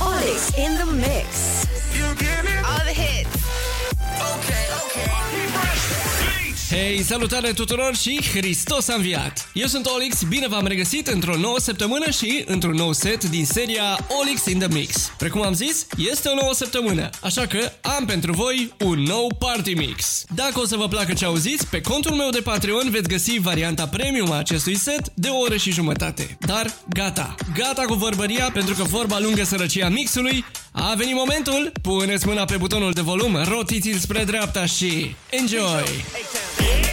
Olix in the mix. All the hits. Hei, salutare tuturor și Hristos a înviat! Eu sunt Olix, bine v-am regăsit într-o nouă săptămână și într-un nou set din seria Olix in the Mix. Precum am zis, este o nouă săptămână, așa că am pentru voi un nou party mix. Dacă o să vă placă ce auziți, pe contul meu de Patreon veți găsi varianta premium a acestui set de o oră și jumătate. Dar gata, gata cu vorbăria pentru că vorba lungă sărăcia mixului, a venit momentul, puneți mâna pe butonul de volum, rotiți-l spre dreapta și enjoy! club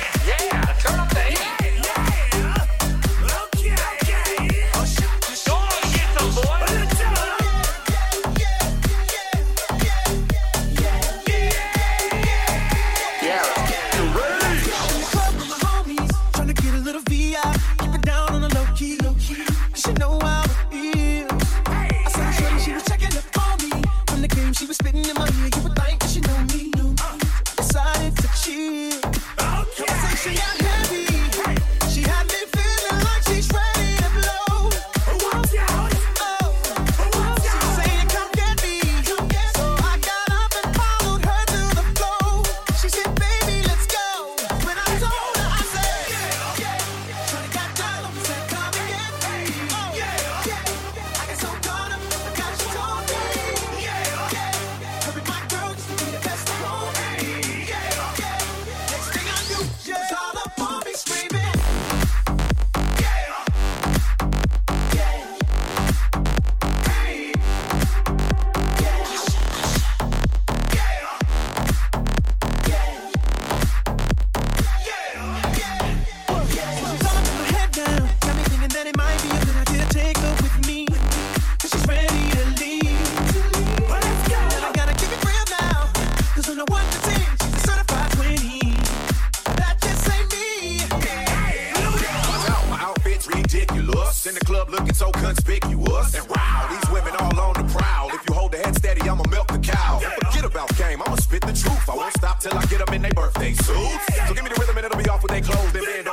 club looking so conspicuous. And wow, these women all on the prowl. If you hold the head steady, I'ma milk the cow. Forget about game, I'ma spit the truth. I won't stop till I get them in their birthday suits. So give me the rhythm and it'll be off with their clothes. Bend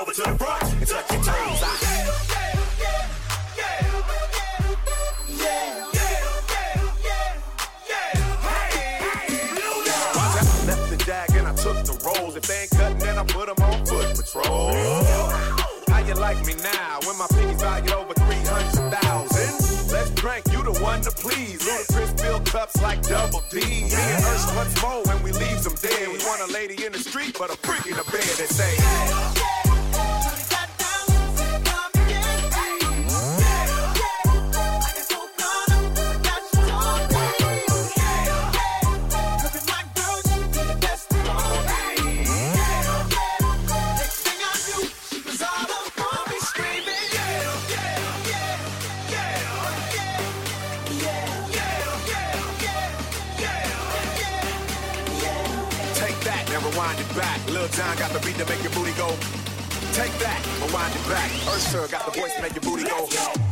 like double D. Me and Ursh once more when we leave them dead. We want a lady in the street, but a freak in the bed that say, rewind it back. Lil Jon got the beat to make your booty go. Take that, rewind it back. Ursher got the voice to make your booty go.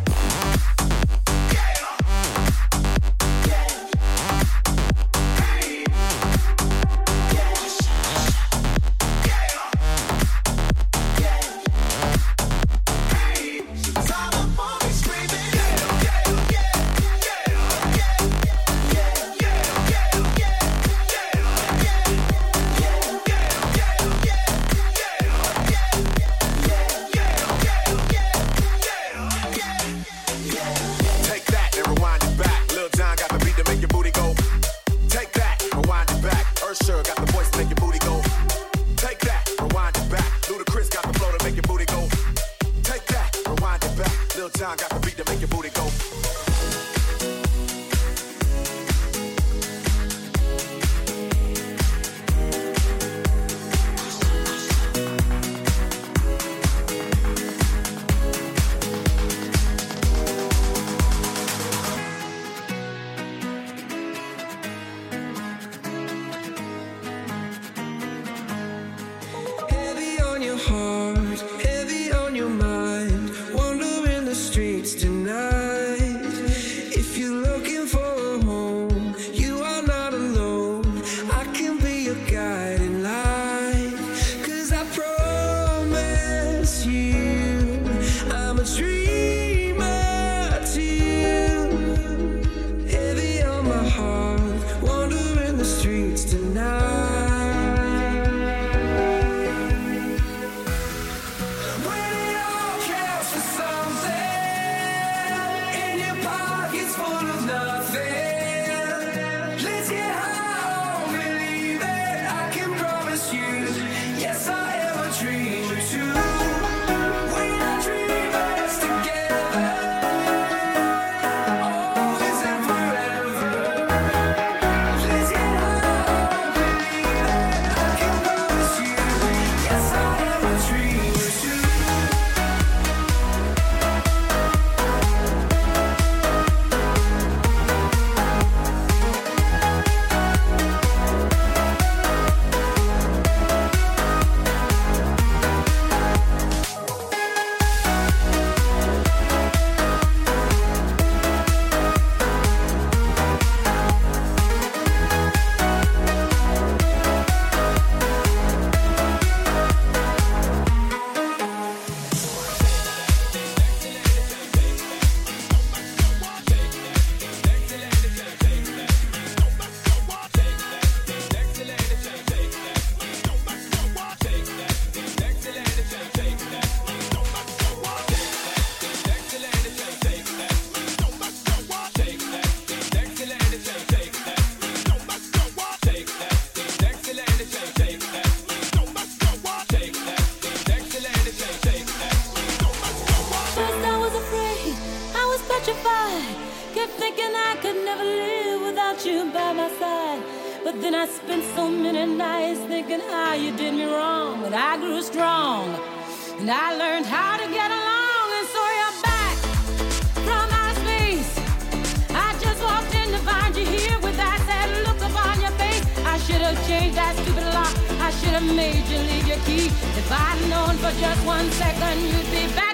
major league your key. If I'd known for just one second, you'd be back.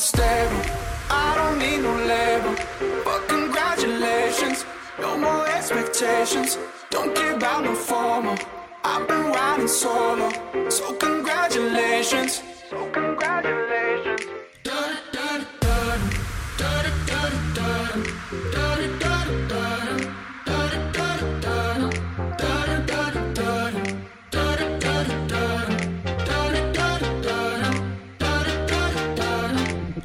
unstable. I don't need no label, but congratulations. No more expectations. Don't care about no formal. I've been riding solo, so congratulations.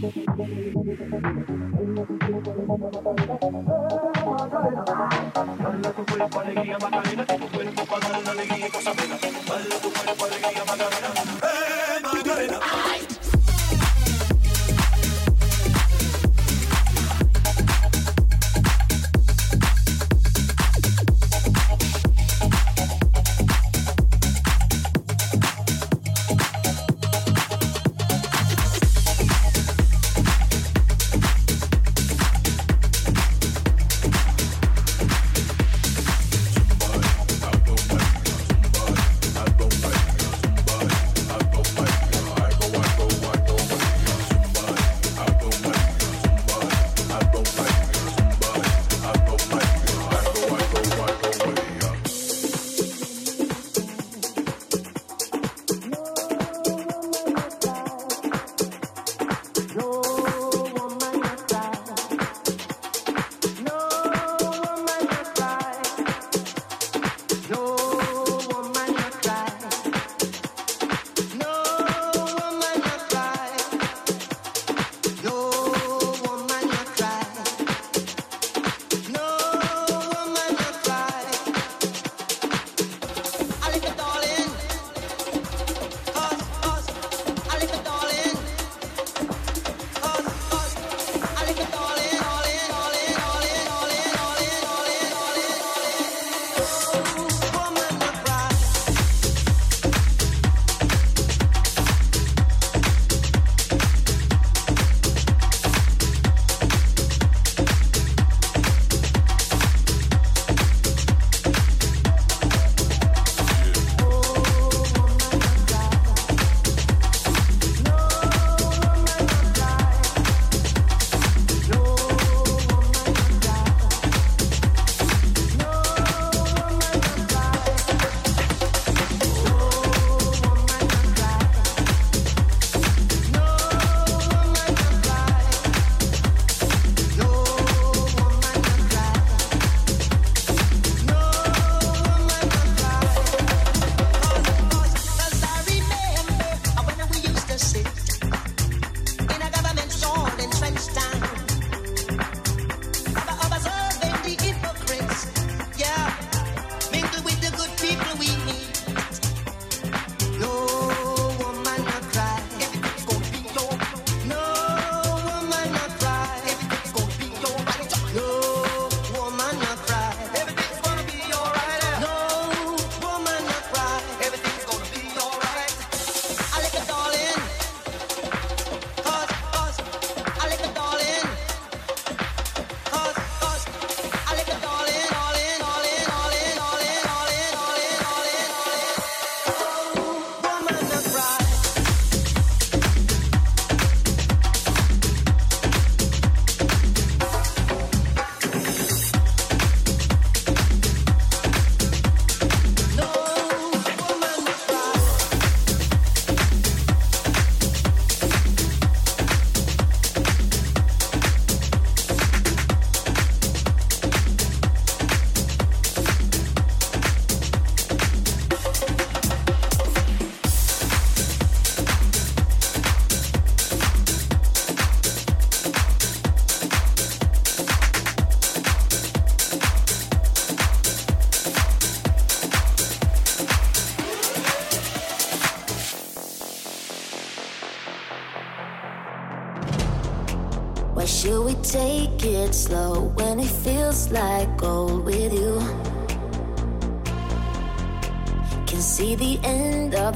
Zumba,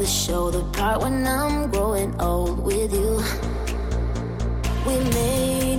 the show, the part when I'm growing old with you. We made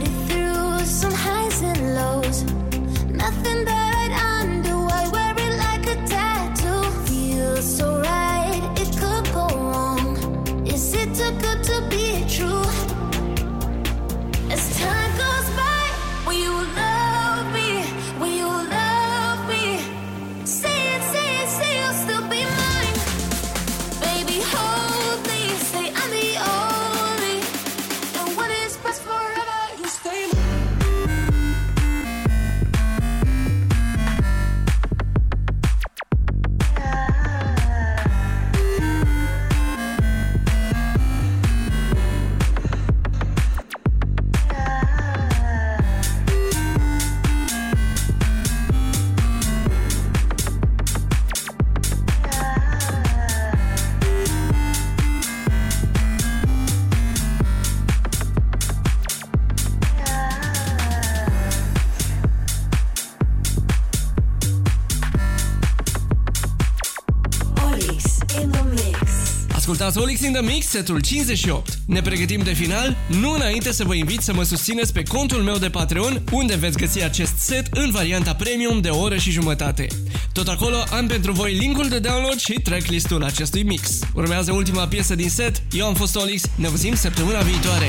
ascultați Olix in the Mix, setul 58. Ne pregătim de final, nu înainte să vă invit să mă susțineți pe contul meu de Patreon, unde veți găsi acest set în varianta premium de o oră și jumătate. Tot acolo am pentru voi linkul de download și tracklistul acestui mix. Urmează ultima piesă din set, eu am fost Olix, ne auzim săptămâna viitoare.